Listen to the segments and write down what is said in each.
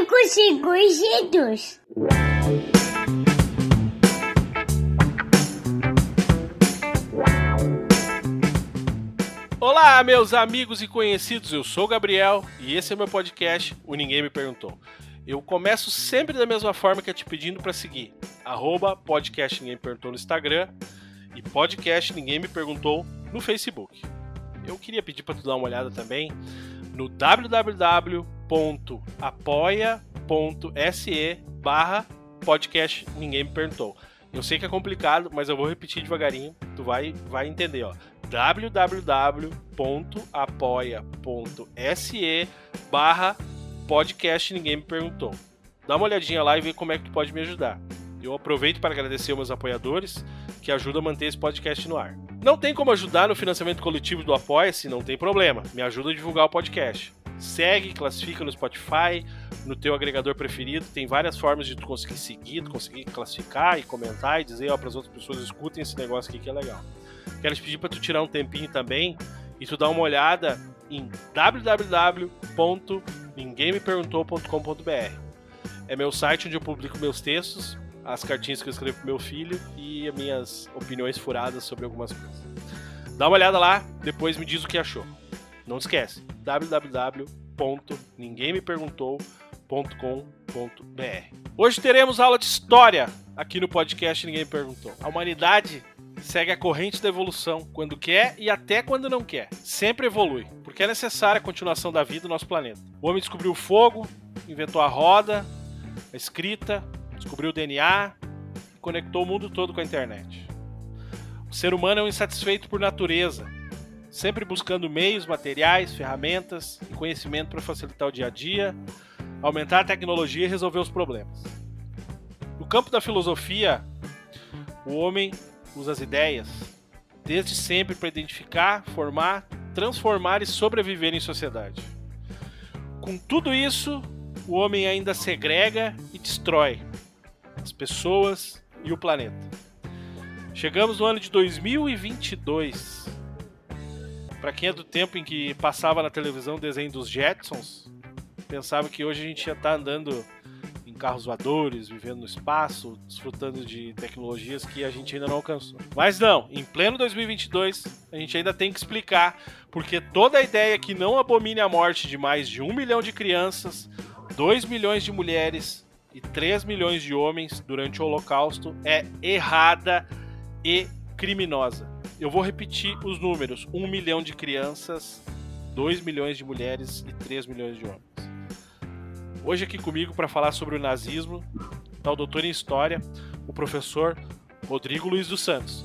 cinco segundos. Olá, meus amigos e conhecidos, eu sou o Gabriel e esse é meu podcast, o Ninguém Me Perguntou. Eu começo sempre da mesma forma que é te pedindo para seguir, arroba podcast Ninguém Me Perguntou no Instagram e podcast Ninguém Me Perguntou no Facebook. Eu queria pedir para tu dar uma olhada também no www.apoia.se barra podcast Ninguém Me Perguntou. Eu sei que é complicado, mas eu vou repetir devagarinho, tu vai, vai entender, ó www.apoia.se barra podcast Ninguém Me Perguntou. Dá uma olhadinha lá e vê como é que tu pode me ajudar. Eu aproveito para agradecer meus apoiadores que ajudam a manter esse podcast no ar. Não tem como ajudar no financiamento coletivo do Apoia-se? Não tem problema. Me ajuda a divulgar o podcast. Segue, classifica no Spotify, no teu agregador preferido. Tem várias formas de tu conseguir seguir, tu conseguir classificar e comentar e dizer para as outras pessoas escutem esse negócio aqui que é legal. Quero te pedir para tu tirar um tempinho também e tu dar uma olhada em www.ninguemmeperguntou.com.br. É meu site onde eu publico meus textos, as cartinhas que eu escrevo pro meu filho e as minhas opiniões furadas sobre algumas coisas. Dá uma olhada lá, depois me diz o que achou. Não esquece, www.ninguemmeperguntou.com.br. Hoje teremos aula de história aqui no podcast Ninguém Me Perguntou. A humanidade segue a corrente da evolução quando quer e até quando não quer. Sempre evolui, porque é necessária a continuação da vida no nosso planeta. O homem descobriu o fogo, inventou a roda, a escrita, descobriu o DNA e conectou o mundo todo com a internet. O ser humano é um insatisfeito por natureza, sempre buscando meios, materiais, ferramentas e conhecimento para facilitar o dia a dia, aumentar a tecnologia e resolver os problemas. No campo da filosofia, o homem usa as ideias desde sempre para identificar, formar, transformar e sobreviver em sociedade. Com tudo isso, o homem ainda segrega e destrói as pessoas e o planeta. Chegamos no ano de 2022. Para quem é do tempo em que passava na televisão o desenho dos Jetsons, pensava que hoje a gente ia estar tá andando carros voadores, vivendo no espaço, desfrutando de tecnologias que a gente ainda não alcançou. Mas não, em pleno 2022, a gente ainda tem que explicar porque toda a ideia que não abomine a morte de mais de um milhão de crianças, 2 milhões de mulheres e 3 milhões de homens durante o Holocausto é errada e criminosa. Eu vou repetir os números: 1 milhão de crianças, 2 milhões de mulheres e 3 milhões de homens. Hoje aqui comigo para falar sobre o nazismo está o doutor em História, o professor Rodrigo Luiz dos Santos.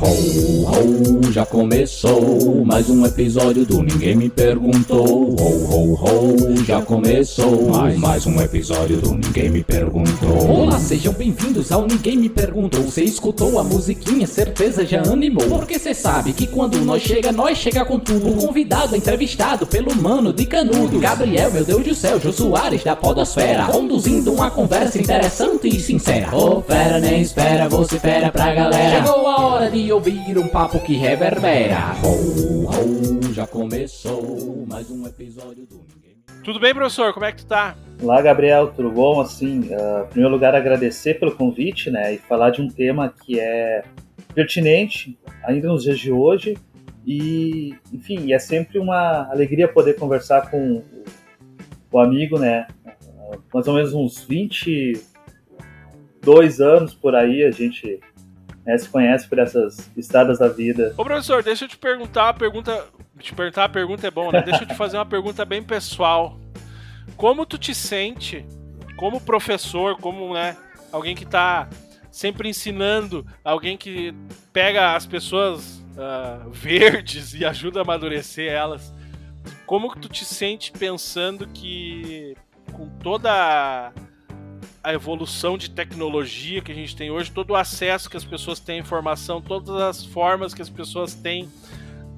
Ho, ho, já começou mais um episódio do Ninguém Me Perguntou. Ho, ho, ho, já começou mais, mais um episódio do Ninguém Me Perguntou. Olá, sejam bem-vindos ao Ninguém Me Perguntou. Você escutou a musiquinha, certeza já animou. Porque você sabe que quando nós chega, nós chega com tudo. O convidado é entrevistado pelo mano de canudo. Gabriel, meu Deus do céu, Jô Soares da Podosfera. Conduzindo uma conversa interessante e sincera. Ô, oh, fera, nem espera, você fera pra galera. Chegou a hora de ouvir um papo que reverbera. Ho, ho, já começou mais um episódio do Ninguém. Tudo bem, professor? Como é que tu tá? Olá, Gabriel, tudo bom? Assim, uh, em primeiro lugar, agradecer pelo convite, né, e falar de um tema que é pertinente ainda nos dias de hoje e, enfim, é sempre uma alegria poder conversar com o amigo, né, uh, mais ou menos uns 22 anos por aí, a gente né, se conhece por essas estradas da vida. Ô professor, deixa eu te perguntar uma pergunta. Te perguntar a pergunta é bom, né? Deixa eu te fazer uma pergunta bem pessoal. Como tu te sente como professor, como né, alguém que está sempre ensinando, alguém que pega as pessoas uh, verdes e ajuda a amadurecer elas? Como que tu te sente pensando que com toda a evolução de tecnologia que a gente tem hoje, todo o acesso que as pessoas têm à informação, todas as formas que as pessoas têm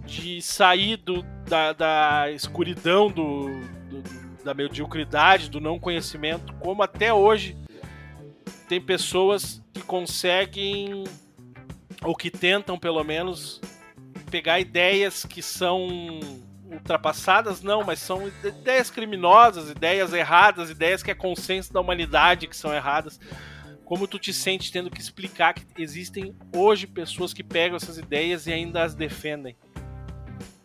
de sair do, da, da escuridão, do, do, da mediocridade, do não conhecimento, como até hoje tem pessoas que conseguem, ou que tentam pelo menos, pegar ideias que são ultrapassadas, não, mas são ideias criminosas, ideias erradas, ideias que é consenso da humanidade que são erradas. Como tu te sente tendo que explicar que existem hoje pessoas que pegam essas ideias e ainda as defendem?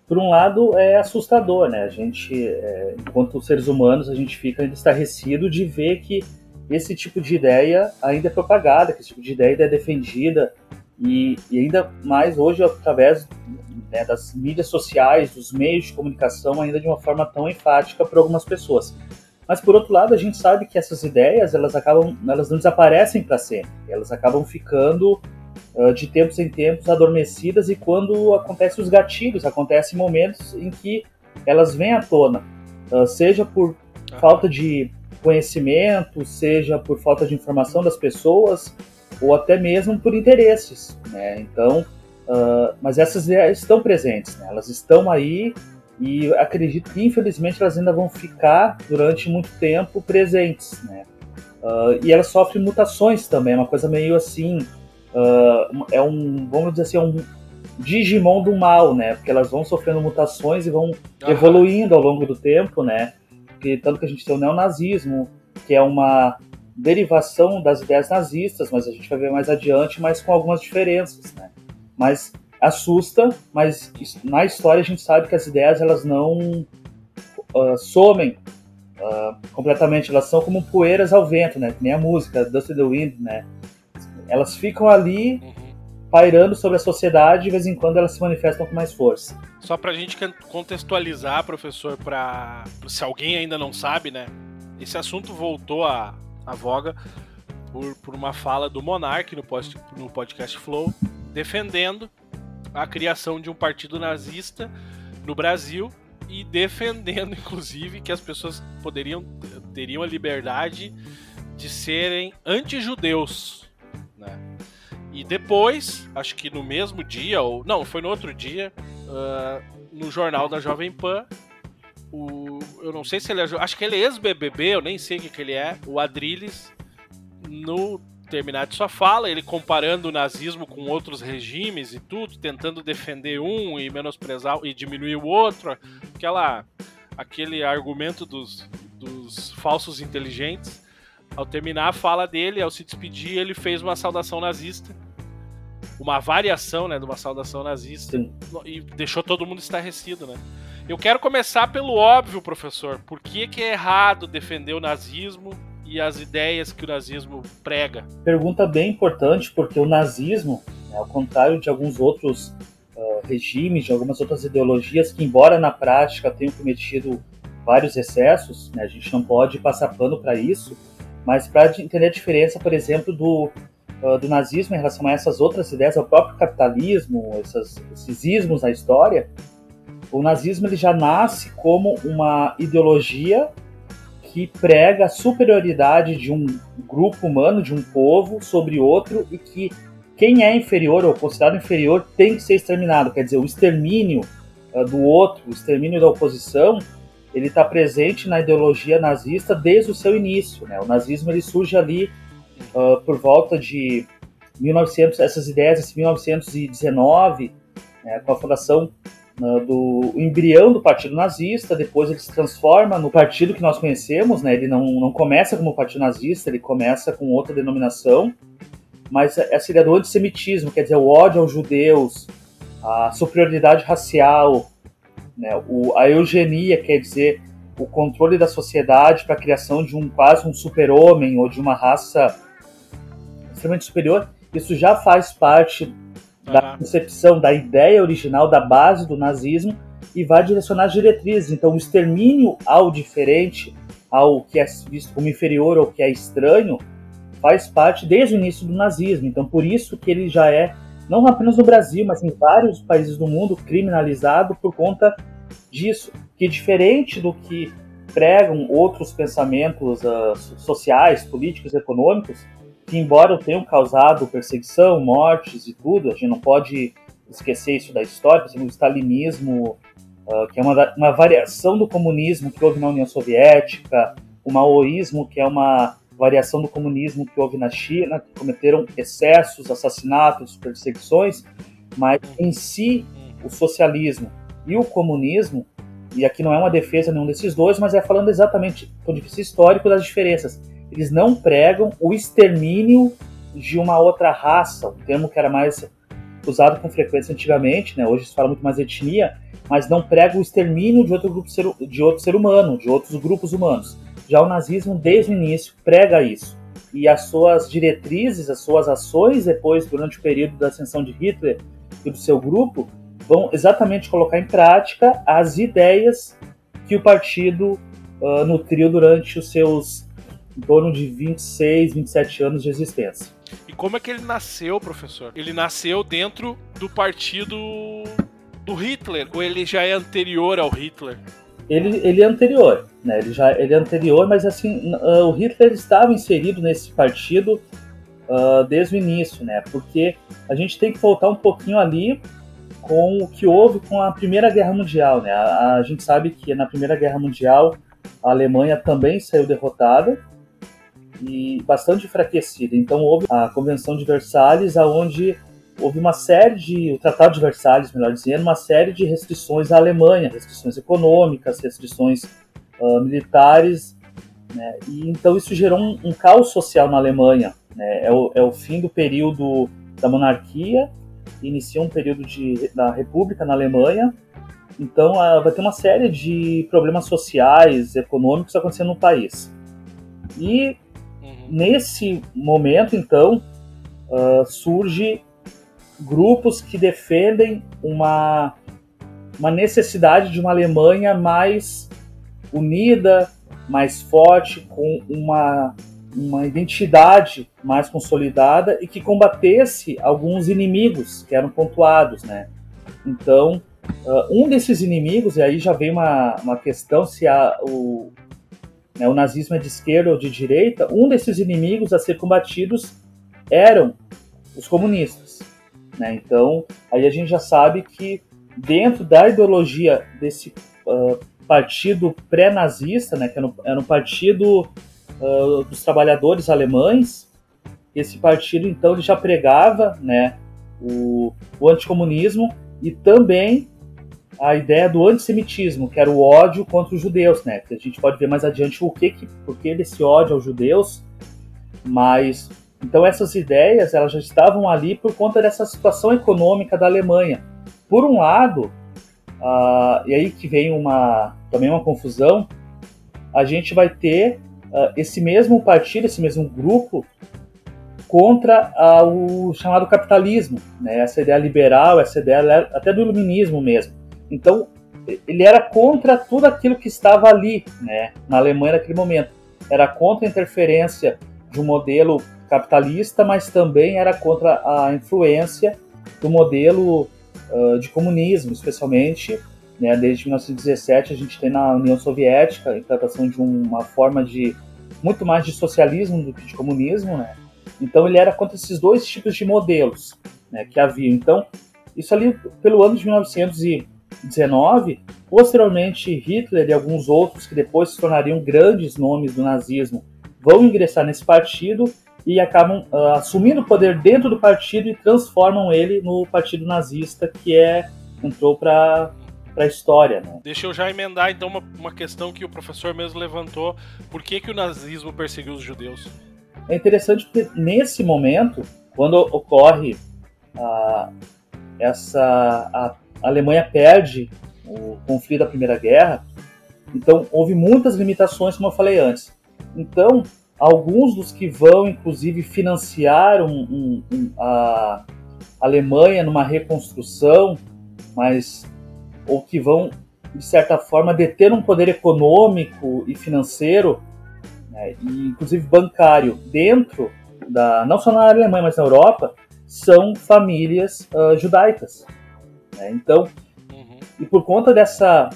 Por um lado, é assustador, né? A gente, é, enquanto seres humanos, a gente fica ainda estarrecido de ver que esse tipo de ideia ainda é propagada, que esse tipo de ideia ainda é defendida, e, e ainda mais hoje através né, das mídias sociais, dos meios de comunicação, ainda de uma forma tão enfática para algumas pessoas. Mas por outro lado, a gente sabe que essas ideias, elas acabam, elas não desaparecem para sempre. Elas acabam ficando uh, de tempos em tempos adormecidas e quando acontecem os gatilhos, acontecem momentos em que elas vêm à tona, uh, seja por falta de conhecimento, seja por falta de informação das pessoas ou até mesmo por interesses, né? Então, uh, mas essas estão presentes, né? Elas estão aí e acredito que infelizmente elas ainda vão ficar durante muito tempo presentes, né? Uh, e elas sofrem mutações também, é uma coisa meio assim, uh, é um, vamos dizer assim, é um Digimon do mal, né? Porque elas vão sofrendo mutações e vão evoluindo ao longo do tempo, né? Porque tanto que a gente tem o neonazismo, que é uma derivação das ideias nazistas, mas a gente vai ver mais adiante, mas com algumas diferenças, né? Mas assusta, mas na história a gente sabe que as ideias elas não uh, somem uh, completamente, elas são como poeiras ao vento, né? Nem a música Dust in the Wind, né? Elas ficam ali uhum. pairando sobre a sociedade, de vez em quando elas se manifestam com mais força. Só pra gente contextualizar, professor, para se alguém ainda não sabe, né? Esse assunto voltou à, à voga por, por uma fala do Monark no, post, no podcast Flow, defendendo a criação de um partido nazista no Brasil e defendendo, inclusive, que as pessoas poderiam teriam a liberdade de serem anti-judeus, né? E depois, acho que no mesmo dia ou não, foi no outro dia, uh, no jornal da Jovem Pan, o, eu não sei se ele é, acho que ele é ex-BBB, eu nem sei o que, que ele é, o Adrilles, no terminar de sua fala, ele comparando o nazismo com outros regimes e tudo, tentando defender um e menosprezar e diminuir o outro, aquela aquele argumento dos, dos falsos inteligentes. Ao terminar a fala dele, ao se despedir, ele fez uma saudação nazista, uma variação, né, de uma saudação nazista Sim. e deixou todo mundo estarrecido, né? Eu quero começar pelo óbvio, professor. Por que, que é errado defender o nazismo e as ideias que o nazismo prega? Pergunta bem importante, porque o nazismo, né, ao contrário de alguns outros uh, regimes, de algumas outras ideologias, que, embora na prática tenham cometido vários excessos, né, a gente não pode passar pano para isso, mas para entender a diferença, por exemplo, do, uh, do nazismo em relação a essas outras ideias, ao próprio capitalismo, essas, esses ismos na história, o nazismo ele já nasce como uma ideologia que prega a superioridade de um grupo humano, de um povo, sobre outro e que quem é inferior ou considerado inferior tem que ser exterminado. Quer dizer, o extermínio uh, do outro, o extermínio da oposição, ele está presente na ideologia nazista desde o seu início. Né? O nazismo ele surge ali uh, por volta de 1900, essas ideias, em 1919, né, com a fundação né, do embrião do partido nazista, depois ele se transforma no partido que nós conhecemos, né? ele não, não começa como partido nazista, ele começa com outra denominação, mas essa ideia do antissemitismo, quer dizer, o ódio aos judeus, a superioridade racial, né? o, a eugenia, quer dizer, o controle da sociedade para a criação de um quase um super-homem ou de uma raça extremamente superior, isso já faz parte da concepção, da ideia original, da base do nazismo e vai direcionar as diretrizes. Então, o extermínio ao diferente, ao que é visto como inferior ou que é estranho, faz parte desde o início do nazismo. Então, por isso que ele já é, não apenas no Brasil, mas em vários países do mundo, criminalizado por conta disso. Que diferente do que pregam outros pensamentos uh, sociais, políticos, econômicos, que embora tenham causado perseguição, mortes e tudo, a gente não pode esquecer isso da história, por exemplo, o stalinismo, uh, que é uma, uma variação do comunismo que houve na União Soviética, o maoísmo, que é uma variação do comunismo que houve na China, que cometeram excessos, assassinatos, perseguições, mas em si, o socialismo e o comunismo e aqui não é uma defesa nenhum desses dois, mas é falando exatamente do ponto de vista histórico das diferenças. Eles não pregam o extermínio de uma outra raça, um termo que era mais usado com frequência antigamente, né? hoje se fala muito mais etnia, mas não prega o extermínio de outro, grupo ser, de outro ser humano, de outros grupos humanos. Já o nazismo, desde o início, prega isso. E as suas diretrizes, as suas ações depois, durante o período da ascensão de Hitler e do seu grupo, vão exatamente colocar em prática as ideias que o partido uh, nutriu durante os seus em torno de 26, 27 anos de existência. E como é que ele nasceu, professor? Ele nasceu dentro do partido do Hitler ou ele já é anterior ao Hitler? Ele, ele é anterior, né? Ele já ele é anterior, mas assim uh, o Hitler estava inserido nesse partido uh, desde o início, né? Porque a gente tem que voltar um pouquinho ali com o que houve com a Primeira Guerra Mundial, né? A, a gente sabe que na Primeira Guerra Mundial a Alemanha também saiu derrotada e bastante enfraquecida. Então houve a Convenção de Versalhes, aonde houve uma série de, o Tratado de Versalhes, melhor dizendo, uma série de restrições à Alemanha, restrições econômicas, restrições uh, militares, né? e então isso gerou um, um, caos social na Alemanha. Né? É, o, é o fim do período da monarquia, inicia um período de, da república na Alemanha, então uh, vai ter uma série de problemas sociais, econômicos acontecendo no país. E. nesse momento, então, uh, surge grupos que defendem uma, uma necessidade de uma Alemanha mais unida, mais forte, com uma, uma identidade mais consolidada e que combatesse alguns inimigos que eram pontuados, né? Então, uh, um desses inimigos, e aí já vem uma, uma questão se a, o, né, o nazismo é de esquerda ou de direita, um desses inimigos a ser combatidos eram os comunistas. Né? Então, aí a gente já sabe que dentro da ideologia desse uh, partido pré-nazista, né, que era um, era um partido uh, dos trabalhadores alemães, esse partido então ele já pregava né, o, o anticomunismo e também a ideia do antissemitismo, que era o ódio contra os judeus, né? Que a gente pode ver mais adiante o que, que por que desse ódio aos judeus, mas então essas ideias elas já estavam ali por conta dessa situação econômica da Alemanha. Por um lado, uh, e aí que vem uma também uma confusão, a gente vai ter uh, esse mesmo partido, esse mesmo grupo contra uh, o chamado capitalismo, né? essa ideia liberal, essa ideia até do iluminismo mesmo. Então ele era contra tudo aquilo que estava ali, né, na Alemanha naquele momento. Era contra a interferência de um modelo capitalista, mas também era contra a influência do modelo uh, de comunismo, especialmente. Né, desde 1917 a gente tem na União Soviética a implantação de uma forma de muito mais de socialismo do que de comunismo, né? Então ele era contra esses dois tipos de modelos né, que havia. Então isso ali pelo ano de 1919, posteriormente Hitler e alguns outros que depois se tornariam grandes nomes do nazismo vão ingressar nesse partido e acabam uh, assumindo o poder dentro do partido e transformam ele no partido nazista que é entrou para para a história. Né? Deixa eu já emendar então uma, uma questão que o professor mesmo levantou: por que, que o nazismo perseguiu os judeus? É interessante porque nesse momento, quando ocorre uh, essa a Alemanha perde o conflito da Primeira Guerra, então houve muitas limitações, como eu falei antes. Então alguns dos que vão, inclusive, financiar um, um, um, a Alemanha numa reconstrução, mas ou que vão, de certa forma, deter um poder econômico e financeiro, né, e inclusive bancário, dentro da, não só na Alemanha, mas na Europa, são famílias uh, judaicas. Né? Então, uhum. e por conta dessa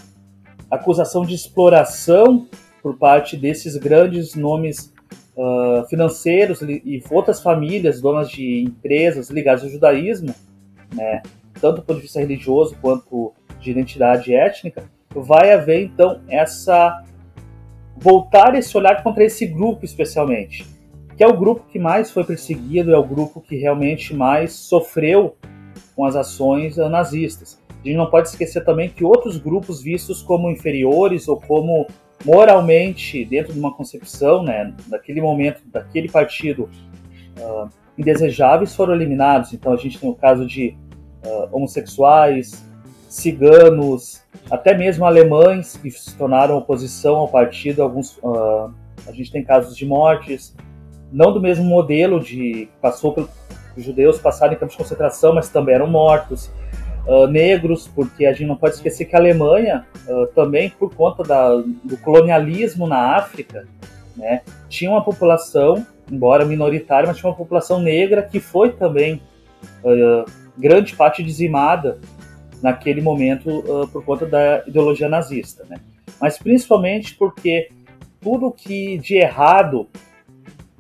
acusação de exploração por parte desses grandes nomes uh, financeiros e outras famílias, donas de empresas ligadas ao judaísmo, né, tanto do ponto de vista religioso quanto de identidade étnica, vai haver então essa voltar esse olhar contra esse grupo especialmente, que é o grupo que mais foi perseguido, é o grupo que realmente mais sofreu com as ações nazistas. a gente não pode esquecer também que outros grupos vistos como inferiores ou como moralmente, dentro de uma concepção, né, daquele momento, daquele partido, uh, indesejáveis foram eliminados. Então a gente tem o caso de uh, homossexuais, ciganos, até mesmo alemães que se tornaram oposição ao partido. Alguns, uh, a gente tem casos de mortes, não do mesmo modelo de passou judeus passaram em campos de concentração, mas também eram mortos uh, negros, porque a gente não pode esquecer que a Alemanha, uh, também por conta da, do colonialismo na África, né, tinha uma população, embora minoritária, mas tinha uma população negra que foi também uh, grande parte dizimada naquele momento por conta da ideologia nazista. Né? Mas principalmente porque tudo que de errado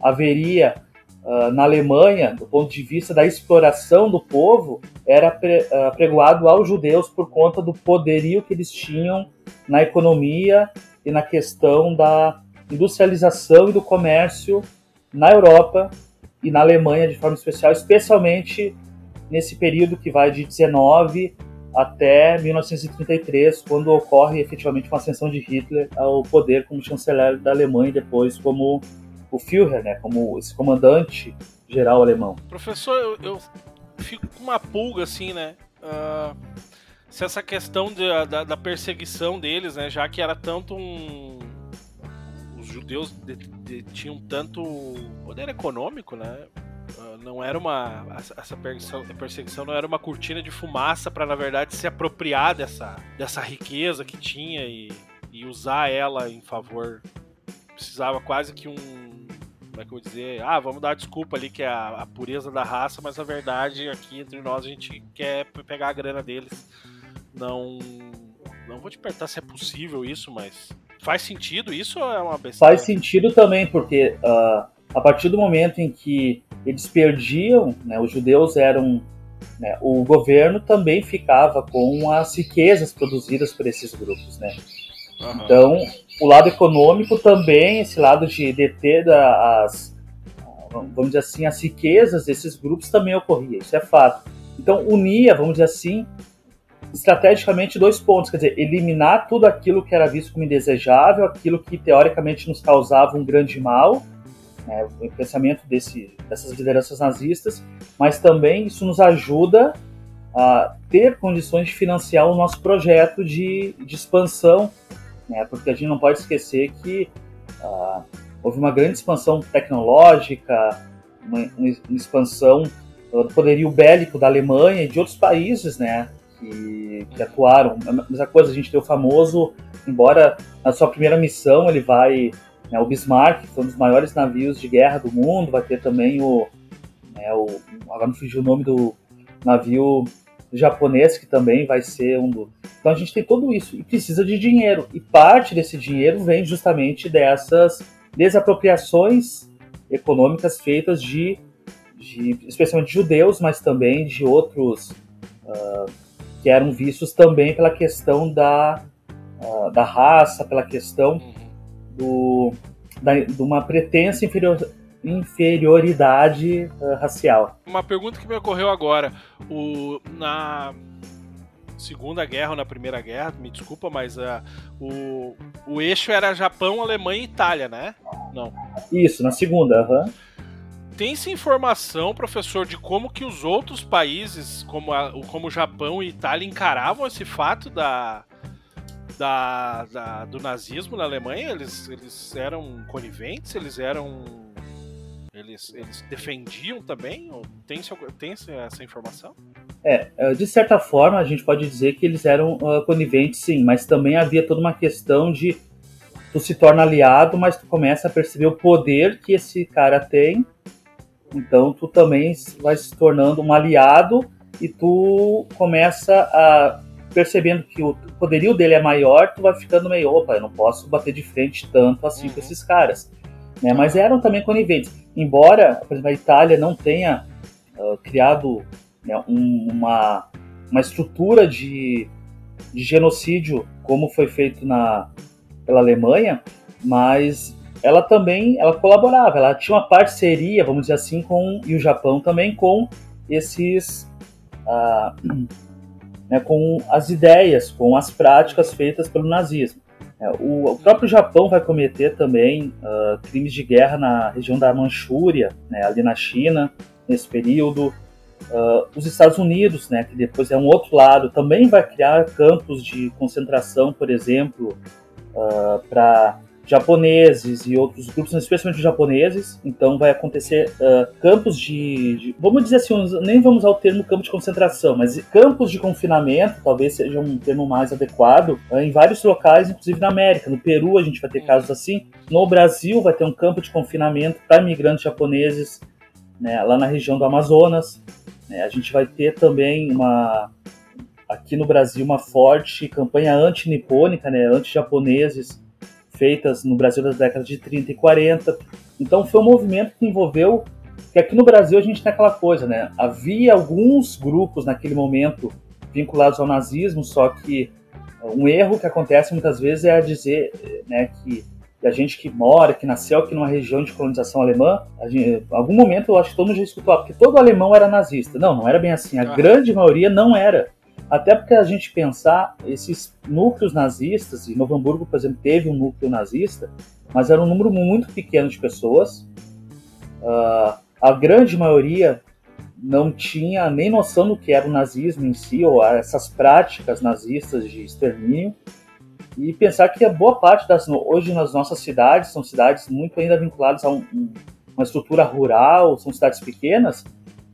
haveria uh, na Alemanha, do ponto de vista da exploração do povo, era pre, uh, pregoado aos judeus por conta do poderio que eles tinham na economia e na questão da industrialização e do comércio na Europa e na Alemanha de forma especial, especialmente nesse período que vai de 19 até 1933, quando ocorre efetivamente uma ascensão de Hitler ao poder como chanceler da Alemanha e depois como o Führer, né, como esse comandante geral alemão. Professor, eu, eu fico com uma pulga assim, né? Uh, se essa questão de, da, da, perseguição deles, né, já que era tanto um os judeus de, de, tinham tanto poder econômico, né? Uh, não era uma essa perseguição, perseguição não era uma cortina de fumaça para na verdade se apropriar dessa, dessa riqueza que tinha e, e usar ela em favor precisava quase que um como é que eu vou dizer? Ah, vamos dar desculpa ali que é a, a, pureza da raça, mas na verdade aqui entre nós a gente quer pegar a grana deles. Não. Não vou te perguntar se é possível isso, mas. Faz sentido isso ou é uma besteira? Faz sentido também, porque uh, a partir do momento em que eles perdiam, né, os judeus eram. Né, o governo também ficava com as riquezas produzidas por esses grupos. Né? Uhum. Então, o lado econômico também, esse lado de deter as, vamos dizer assim, as riquezas desses grupos também ocorria, isso é fato. Então, unia, vamos dizer assim, estrategicamente dois pontos, quer dizer, eliminar tudo aquilo que era visto como indesejável, aquilo que teoricamente nos causava um grande mal, né, o pensamento desse, dessas lideranças nazistas, mas também isso nos ajuda a ter condições de financiar o nosso projeto de, de expansão né? porque a gente não pode esquecer que uh, houve uma grande expansão tecnológica, uma, uma expansão do poderio bélico da Alemanha e de outros países né? que, que atuaram. A mesma coisa, a gente tem o famoso, embora na sua primeira missão ele vai, né, o Bismarck, que foi um dos maiores navios de guerra do mundo, vai ter também o, né, o agora não fugiu o nome do navio japonês, que também vai ser um do. Então a gente tem tudo isso e precisa de dinheiro. E parte desse dinheiro vem justamente dessas desapropriações econômicas feitas de, de especialmente judeus, mas também de outros uh, que eram vistos também pela questão da, uh, da raça, pela questão do, da, de uma pretensa inferior, inferioridade uh, racial. Uma pergunta que me ocorreu agora. O, na Segunda Guerra ou na Primeira Guerra, me desculpa, mas uh, o, o eixo era Japão, Alemanha e Itália, né? Não. Isso, na Segunda, aham. Uhum. Tem-se informação, professor, de como que os outros países, como, a, como o Japão e Itália, encaravam esse fato da, da, da, do nazismo na Alemanha? Eles, eles eram coniventes? Eles eram eles, eles defendiam também? Ou tem, tem essa informação? É, é, de certa forma a gente pode dizer que eles eram uh, coniventes sim, mas também havia toda uma questão de tu se torna aliado, mas tu começa a perceber o poder que esse cara tem, então tu também vai se tornando um aliado e tu começa a percebendo que o poderio dele é maior, tu vai ficando meio, opa, eu não posso bater de frente tanto assim uhum. com esses caras. Né? Mas eram também coniventes embora, por exemplo, a Itália não tenha uh, criado né, um, uma, uma estrutura de, de genocídio como foi feito na, pela Alemanha, mas ela também ela colaborava, ela tinha uma parceria, vamos dizer assim, com e o Japão também com esses uh, né, com as ideias, com as práticas feitas pelo nazismo. É, o, o, próprio Japão vai cometer também uh, crimes de guerra na região da Manchúria, né, ali na China, nesse período. Uh, os Estados Unidos, né, que depois é um outro lado, também vai criar campos de concentração, por exemplo, uh, para japoneses e outros grupos, especialmente japoneses. Então vai acontecer uh, campos de, de, vamos dizer assim, nem vamos usar o termo campo de concentração, mas campos de confinamento, talvez seja um termo mais adequado, uh, em vários locais, inclusive na América. No Peru a gente vai ter casos assim. No Brasil vai ter um campo de confinamento para imigrantes japoneses, né, lá na região do Amazonas. Né, a gente vai ter também uma aqui no Brasil uma forte campanha anti-nipônica, né, anti-japoneses feitas no Brasil das décadas de 30 e 40. Então foi um movimento que envolveu que aqui no Brasil a gente tem aquela coisa, né? Havia alguns grupos naquele momento vinculados ao nazismo, só que um erro que acontece muitas vezes é dizer, né, que a gente que mora, que nasceu aqui numa região de colonização alemã, gente, em algum momento eu acho que todo mundo já escutou, porque todo alemão era nazista. Não, não era bem assim. A ah. grande maioria não era. Até porque a gente pensar esses núcleos nazistas, e Novo Hamburgo, por exemplo, teve um núcleo nazista, mas era um número muito pequeno de pessoas. Uh, a grande maioria não tinha nem noção do que era o nazismo em si, ou essas práticas nazistas de extermínio. E pensar que a boa parte das. Hoje, nas nossas cidades, são cidades muito ainda vinculadas a um, uma estrutura rural, são cidades pequenas,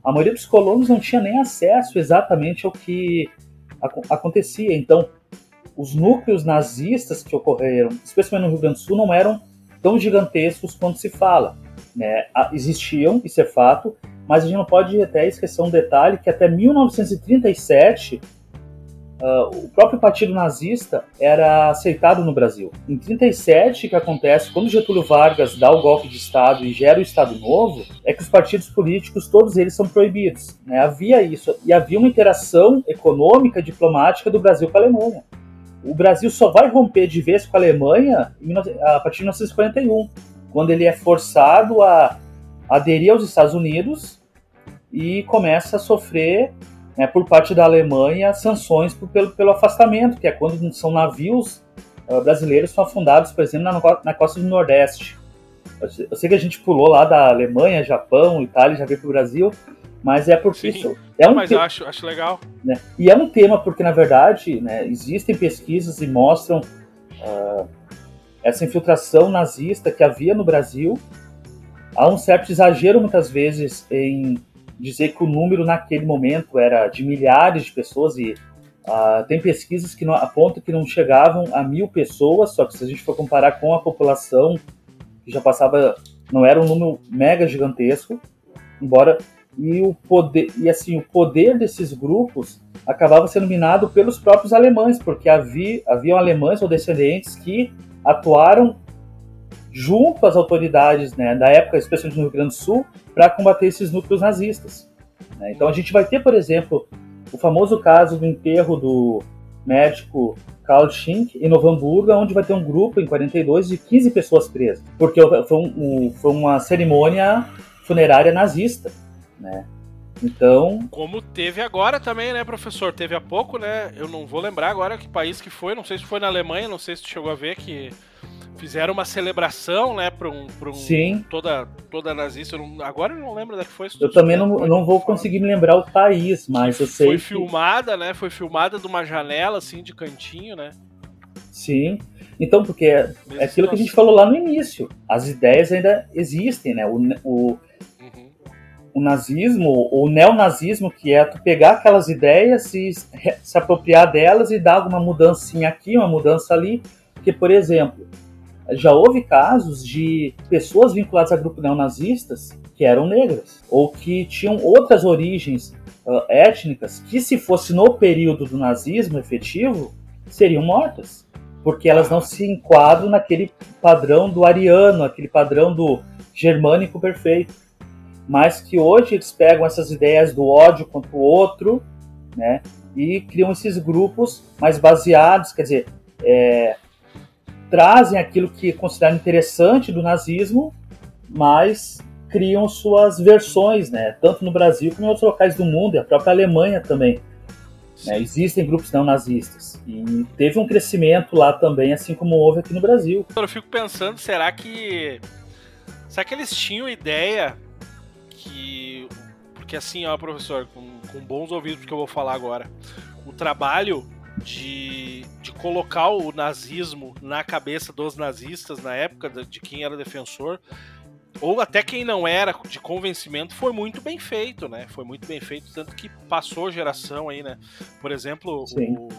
a maioria dos colonos não tinha nem acesso exatamente ao que acontecia. Então, os núcleos nazistas que ocorreram, especialmente no Rio Grande do Sul, não eram tão gigantescos quanto se fala. Né? Existiam, isso é fato, mas a gente não pode até esquecer um detalhe que até 1937 Uh, o próprio partido nazista era aceitado no Brasil. Em 37, que acontece quando Getúlio Vargas dá o golpe de Estado e gera o Estado Novo, é que os partidos políticos, todos eles são proibidos. Né? Havia isso e havia uma interação econômica, diplomática do Brasil com a Alemanha. O Brasil só vai romper de vez com a Alemanha a partir de 1941, quando ele é forçado a aderir aos Estados Unidos e começa a sofrer né, por parte da Alemanha sanções por, pelo, pelo afastamento, que é quando são navios uh, brasileiros são afundados, por exemplo, na, na costa do Nordeste. Eu sei que a gente pulou lá da Alemanha, Japão, Itália, já veio para o Brasil, mas é porque Sim, isso é um mas eu acho, acho legal. Né? E é um tema porque, na verdade, né, existem pesquisas e mostram uh, essa infiltração nazista que havia no Brasil. Há um certo exagero, muitas vezes, em dizer que o número naquele momento era de milhares de pessoas e uh, tem pesquisas que não, apontam que não chegavam a mil pessoas, só que se a gente for comparar com a população que já passava, não era um número mega gigantesco, embora e o poder e assim o poder desses grupos acabava sendo minado pelos próprios alemães, porque havia haviam alemães ou descendentes que atuaram junto às autoridades né, da época, especialmente no Rio Grande do Sul, para combater esses núcleos nazistas. Né? Então a gente vai ter, por exemplo, o famoso caso do enterro do médico Karl Schink em Novo Hamburgo, onde vai ter um grupo em 42 de 15 pessoas presas, porque foi, um, foi uma cerimônia funerária nazista, né? Então. Como teve agora também, né, professor? Teve há pouco, né? Eu não vou lembrar agora que país que foi, não sei se foi na Alemanha, não sei se tu chegou a ver que fizeram uma celebração, né, para um, pra um Sim. toda toda nazista. Eu não, agora eu não lembro da que foi. Eu também não, não vou conseguir me lembrar o país, mas eu sei. Foi que... filmada, né? Foi filmada de uma janela assim de cantinho, né? Sim. Então, porque é, é aquilo que a gente falou lá no início. As ideias ainda existem, né? O, o, uhum. o nazismo, o neonazismo, que é tu pegar aquelas ideias e se apropriar delas e dar alguma mudança aqui, uma mudança ali. Porque, por exemplo, já houve casos de pessoas vinculadas a grupos neonazistas que eram negras ou que tinham outras origens uh, étnicas que, se fosse no período do nazismo efetivo, seriam mortas, porque elas não se enquadram naquele padrão do ariano, aquele padrão do germânico perfeito. Mas que hoje eles pegam essas ideias do ódio contra o outro, né, e criam esses grupos mais baseados, quer dizer, é, trazem aquilo que consideram interessante do nazismo, mas criam suas versões, né? Tanto no Brasil como em outros locais do mundo, e a própria Alemanha também. Né? Existem grupos não nazistas. E teve um crescimento lá também, assim como houve aqui no Brasil. Eu fico pensando, será que. Será que eles tinham ideia que. Porque assim, ó, professor, com, com bons ouvidos, porque eu vou falar agora. O trabalho de, de colocar o nazismo na cabeça dos nazistas na época, de quem era defensor, ou até quem não era de convencimento, foi muito bem feito, né? Foi muito bem feito, tanto que passou geração aí, né? Por exemplo, Sim. o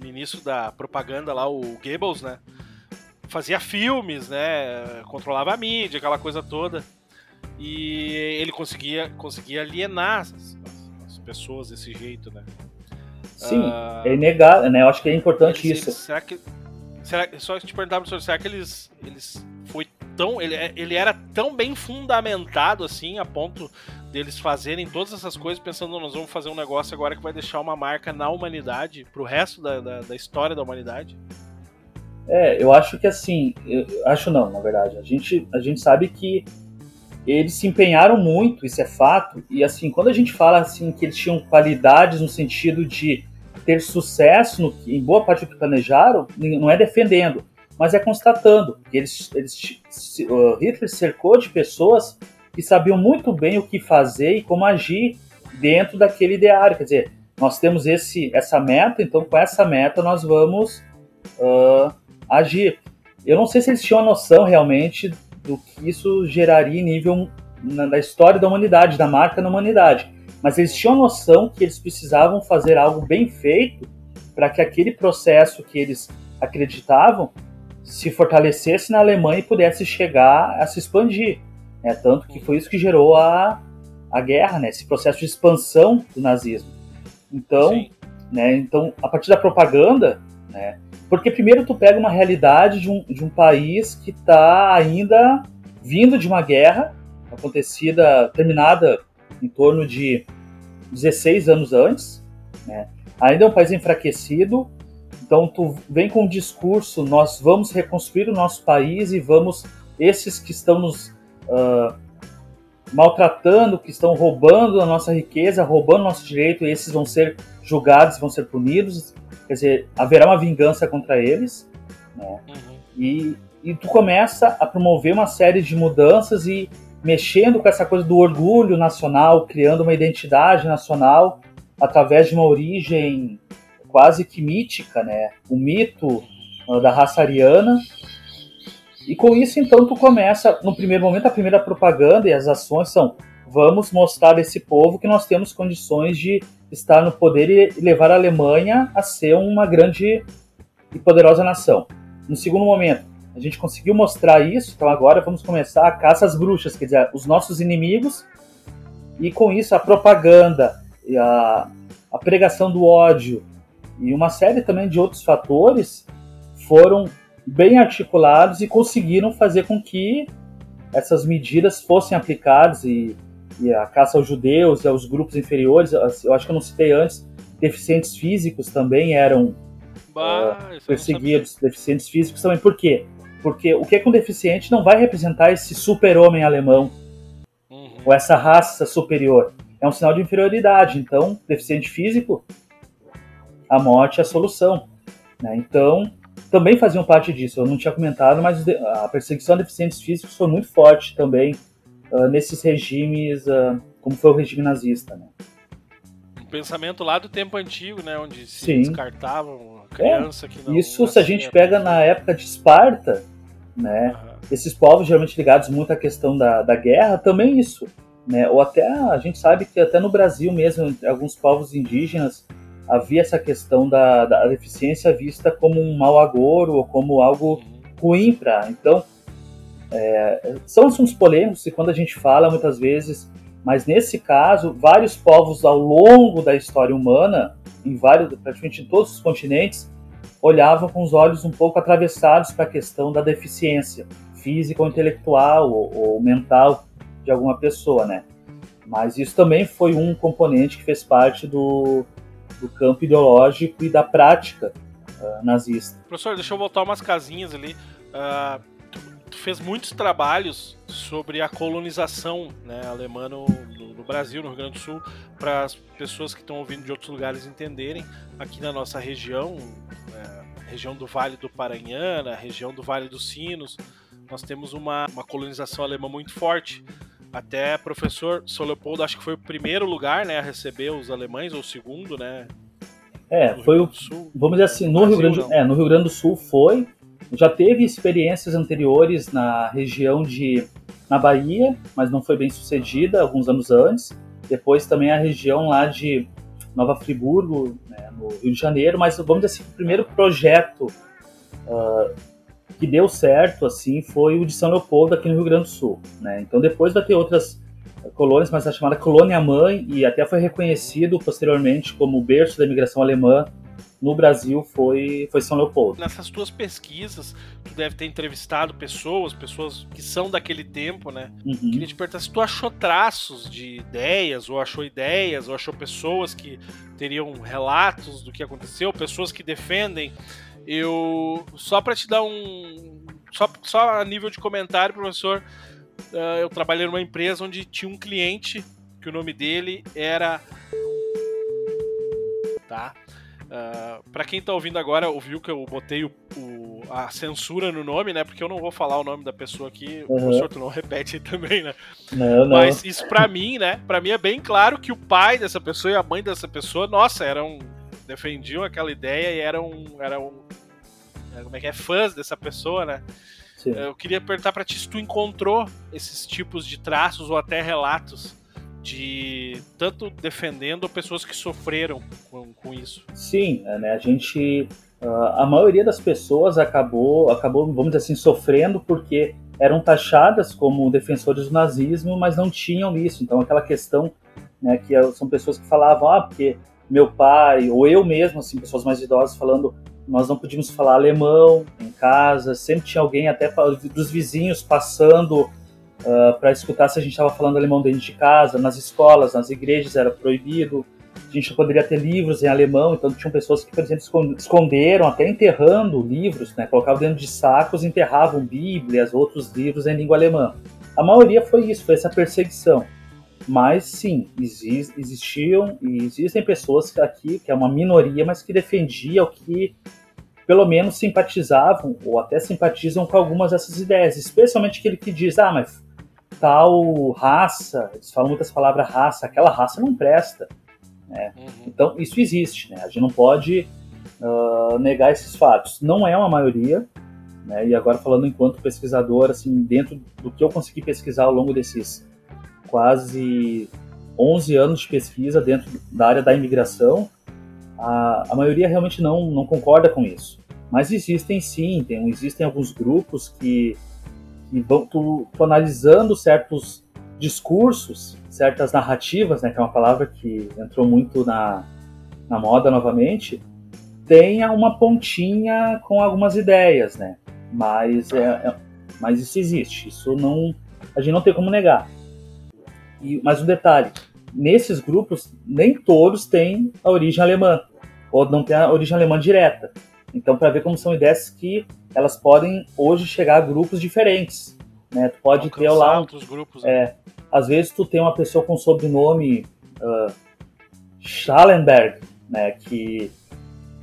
ministro da propaganda lá, o Goebbels, né? Fazia filmes, né? Controlava a mídia, aquela coisa toda. E ele conseguia, conseguia alienar as, as pessoas desse jeito, né? Sim, uh, é inegável, né? Eu acho que é importante eles, isso. Eles, será que. Será, só te perguntar, professor, será que eles, eles foi tão. Ele, ele era tão bem fundamentado assim, a ponto deles fazerem todas essas coisas, pensando, nós vamos fazer um negócio agora que vai deixar uma marca na humanidade, pro resto da, da, da história da humanidade? É, eu acho que assim. acho não, na verdade. A gente, a gente sabe que eles se empenharam muito, isso é fato. E assim, quando a gente fala assim que eles tinham qualidades no sentido de ter sucesso no, em boa parte do que planejaram, não é defendendo, mas é constatando. Eles, eles, uh, Hitler cercou de pessoas que sabiam muito bem o que fazer e como agir dentro daquele ideário. Quer dizer, nós temos esse, essa meta, então com essa meta nós vamos uh, agir. Eu não sei se eles tinham a noção realmente do que isso geraria em nível na, da história da humanidade, da marca na humanidade. Mas eles tinham a noção que eles precisavam fazer algo bem feito para que aquele processo que eles acreditavam se fortalecesse na Alemanha e pudesse chegar a se expandir. Né? Tanto que foi isso que gerou a, a guerra, né? esse processo de expansão do nazismo. Então, né, então a partir da propaganda, né, porque primeiro tu pega uma realidade de um, de um país que está ainda vindo de uma guerra acontecida, terminada em torno de 16 anos antes, né? ainda é um país enfraquecido, então tu vem com um discurso, nós vamos reconstruir o nosso país e vamos, esses que estão nos uh, maltratando, que estão roubando a nossa riqueza, roubando nosso direito, esses vão ser julgados, vão ser punidos, quer dizer, haverá uma vingança contra eles, né? Uhum. E, e tu começa a promover uma série de mudanças e mexendo com essa coisa do orgulho nacional, criando uma identidade nacional através de uma origem quase que mítica, né? O mito da raça ariana. E com isso, então, tu começa, no primeiro momento, a primeira propaganda e as ações são vamos mostrar a esse povo que nós temos condições de estar no poder e levar a Alemanha a ser uma grande e poderosa nação. No segundo momento, a gente conseguiu mostrar isso, então agora vamos começar a caça às bruxas, quer dizer, os nossos inimigos, e com isso a propaganda, a, a pregação do ódio e uma série também de outros fatores foram bem articulados e conseguiram fazer com que essas medidas fossem aplicadas e e a caça aos judeus e aos grupos inferiores, eu acho que eu não citei antes, deficientes físicos também eram bah, uh, perseguidos, deficientes físicos também. Por quê? Porque o que é que um deficiente não vai representar esse super-homem alemão, uhum. ou essa raça superior? É um sinal de inferioridade. Então, deficiente físico, a morte é a solução. Né? Então, também faziam parte disso. Eu não tinha comentado, mas a perseguição a deficientes físicos foi muito forte também uh, nesses regimes, uh, como foi o regime nazista. Né? Um pensamento lá do tempo antigo, né, onde se Sim. descartavam a criança é, que não. Isso, se a gente pega na época de Esparta, né, uhum. esses povos geralmente ligados muito à questão da, da guerra, também isso. Né, ou até a gente sabe que até no Brasil mesmo, alguns povos indígenas havia essa questão da, da deficiência vista como um mau agouro ou como algo ruim para. Então, é, são assuntos polêmicos e quando a gente fala muitas vezes, mas nesse caso, vários povos ao longo da história humana, em vários, praticamente em todos os continentes, olhavam com os olhos um pouco atravessados para a questão da deficiência física ou intelectual ou, ou mental de alguma pessoa, né? Mas isso também foi um componente que fez parte do, do campo ideológico e da prática uh, nazista. Professor, deixa eu voltar umas casinhas ali. Uh, fez muitos trabalhos sobre a colonização né, alemã no, no, no Brasil, no Rio Grande do Sul, para as pessoas que estão ouvindo de outros lugares entenderem. Aqui na nossa região, é, região do Vale do Paranhana, região do Vale dos Sinos, nós temos uma, uma colonização alemã muito forte. Até professor São Leopoldo, acho que foi o primeiro lugar né, a receber os alemães, ou o segundo, né? É, foi o. Vamos dizer assim, no, Brasil, Rio Grande, é, no Rio Grande do Sul foi. Já teve experiências anteriores na região de. na Bahia, mas não foi bem sucedida alguns anos antes. Depois também a região lá de Nova Friburgo, né, no Rio de Janeiro, mas vamos dizer assim, o primeiro projeto uh, que deu certo assim foi o de São Leopoldo aqui no Rio Grande do Sul. Né? Então depois vai ter outras colônias, mas a chamada colônia mãe e até foi reconhecido posteriormente como berço da imigração alemã no Brasil foi, foi São Leopoldo. Nessas tuas pesquisas, tu deve ter entrevistado pessoas, pessoas que são daquele tempo, né? Uhum. Queria te perguntar se tu achou traços de ideias, ou achou ideias, ou achou pessoas que teriam relatos do que aconteceu, pessoas que defendem eu. Só para te dar um. Só, só a nível de comentário, professor. Uh, eu trabalhei numa empresa onde tinha um cliente que o nome dele era. Tá? Uh, ah, para quem tá ouvindo agora, ouviu que eu botei o, o, a censura no nome, né? Porque eu não vou falar o nome da pessoa aqui. Uhum. O professor, tu não repete aí também, né? Não, não. Mas isso para mim, né? Para mim é bem claro que o pai dessa pessoa e a mãe dessa pessoa, nossa, eram defendiam aquela ideia e eram, eram é, como é que é, fãs dessa pessoa, né? Sim. Eu queria perguntar para ti se tu encontrou esses tipos de traços ou até relatos de tanto defendendo pessoas que sofreram com, com isso. Sim, é, né? A gente, uh, a maioria das pessoas acabou, acabou, vamos dizer assim, sofrendo porque eram taxadas como defensores do nazismo, mas não tinham isso. Então aquela questão, né, que são pessoas que falavam, ah, porque meu pai, ou eu mesmo, assim, pessoas mais idosas falando, nós não podíamos falar alemão em casa, sempre tinha alguém até dos vizinhos passando uh, ah, para escutar se a gente estava falando alemão dentro de casa, nas escolas, nas igrejas era proibido, a gente poderia ter livros em alemão, então tinham pessoas que, por exemplo, esconderam, até enterrando livros, né, colocavam dentro de sacos, enterravam bíblias, outros livros em língua alemã. A maioria foi isso, foi essa perseguição. Mas sim, existiam e existem pessoas aqui, que é uma minoria, mas que defendiam que pelo menos simpatizavam ou até simpatizam com algumas dessas ideias, especialmente aquele que diz, ah, mas tal raça, eles falam muitas palavras raça, aquela raça não presta. Né? Uhum. Então, isso existe, né? a gente não pode uh, negar esses fatos. Não é uma maioria, né? e agora falando enquanto pesquisador, assim, dentro do que eu consegui pesquisar ao longo desses quase 11 anos de pesquisa dentro da área da imigração, a, a maioria realmente não, não concorda com isso. Mas existem sim, tem, existem alguns grupos que, que vão tu, tu analisando certos discursos, certas narrativas, né, que é uma palavra que entrou muito na, na moda novamente, tenha uma pontinha com algumas ideias, né? Mas, é, é, mas isso existe, isso não a gente não tem como negar. E, mas um detalhe, nesses grupos, nem todos têm a origem alemã, ou não tem a origem alemã direta. Então, para ver como são ideias que elas podem hoje chegar a grupos diferentes. Né? Tu pode ter lá. Outros grupos, né? é, às vezes tu tem uma pessoa com sobrenome uh, Schallenberg, né? Que.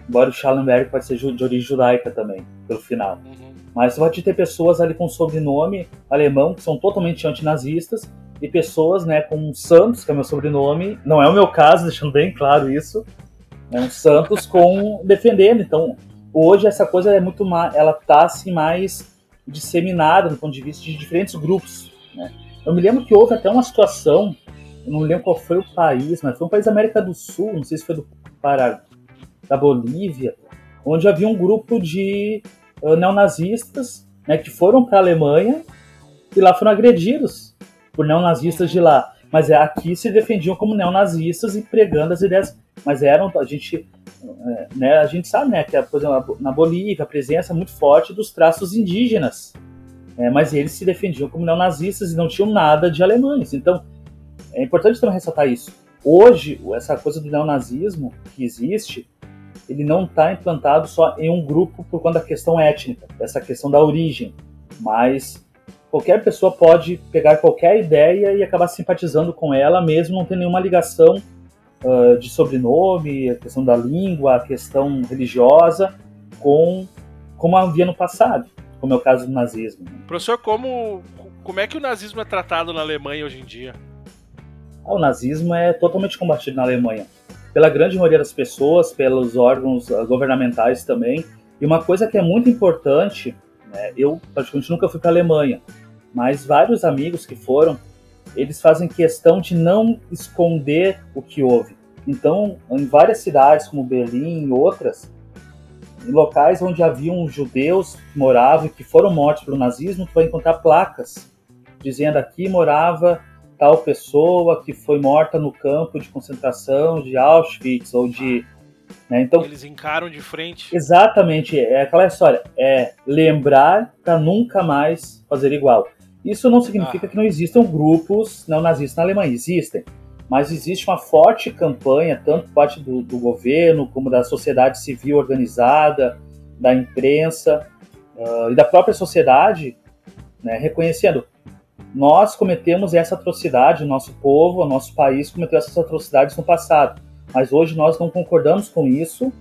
Embora o Schallenberg pode ser de origem judaica também, pelo final. Uhum. Mas tu pode ter pessoas ali com sobrenome alemão que são totalmente antinazistas e pessoas, né, com Santos, que é meu sobrenome, não é o meu caso, deixando bem claro isso, é um Santos com defendendo. Então, hoje essa coisa é muito mais, ela tá assim mais disseminada do ponto de vista de diferentes grupos, né? Eu me lembro que houve até uma situação, eu não lembro qual foi o país, mas foi um país da América do Sul, não sei se foi do Pará, da Bolívia, onde havia um grupo de uh, neonazistas, né, que foram para a Alemanha e lá foram agredidos por neonazistas de lá. Mas é, aqui se defendiam como neonazistas e pregando as ideias. Mas eram, a gente, né, a gente sabe né, que, por exemplo, na Bolívia, a presença muito forte dos traços indígenas. É, mas eles se defendiam como neonazistas e não tinham nada de alemães. Então, é importante também ressaltar isso. Hoje, essa coisa do neonazismo que existe, ele não está implantado só em um grupo por conta da questão étnica, essa questão da origem, mas qualquer pessoa pode pegar qualquer ideia e acabar simpatizando com ela, mesmo não tendo nenhuma ligação uh, de sobrenome, a questão da língua, a questão religiosa, com como havia no passado, como é o caso do nazismo. Professor, como, como é que o nazismo é tratado na Alemanha hoje em dia? Ah, o nazismo é totalmente combatido na Alemanha, pela grande maioria das pessoas, pelos órgãos uh, governamentais também. E uma coisa que é muito importante, né, eu praticamente nunca fui para a Alemanha, mas vários amigos que foram, eles fazem questão de não esconder o que houve. Então, em várias cidades, como Berlim e outras, em locais onde haviam judeus que moravam e que foram mortos pelo nazismo, tu vai encontrar placas dizendo aqui morava tal pessoa que foi morta no campo de concentração de Auschwitz ou de né? Então eles encaram de frente. Exatamente, é aquela história, é lembrar para nunca mais fazer igual. Isso não significa ah. que não existam grupos neonazistas na Alemanha, existem, mas existe uma forte campanha, tanto por parte do, do governo, como da sociedade civil organizada, da imprensa uh, e da própria sociedade, né, reconhecendo nós cometemos essa atrocidade, o nosso povo, o nosso país cometeu essas atrocidades no passado, mas hoje nós não concordamos com isso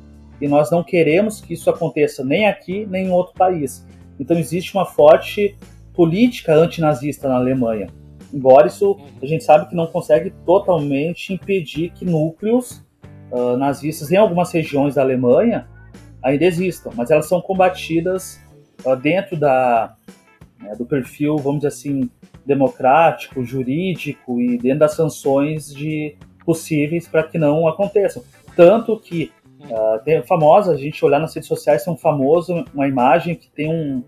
e nós não queremos que isso aconteça nem aqui nem em outro país. Então existe uma forte política antinazista na Alemanha. Embora isso a gente sabe que não consegue totalmente impedir que núcleos uh, nazistas em algumas regiões da Alemanha ainda existam, mas elas são combatidas uh, dentro da, né, do perfil, vamos dizer assim, democrático, jurídico e dentro das sanções de possíveis para que não aconteçam. Tanto que uh, tem famosa, a gente olhar nas redes sociais, tem um famoso, uma imagem que tem um,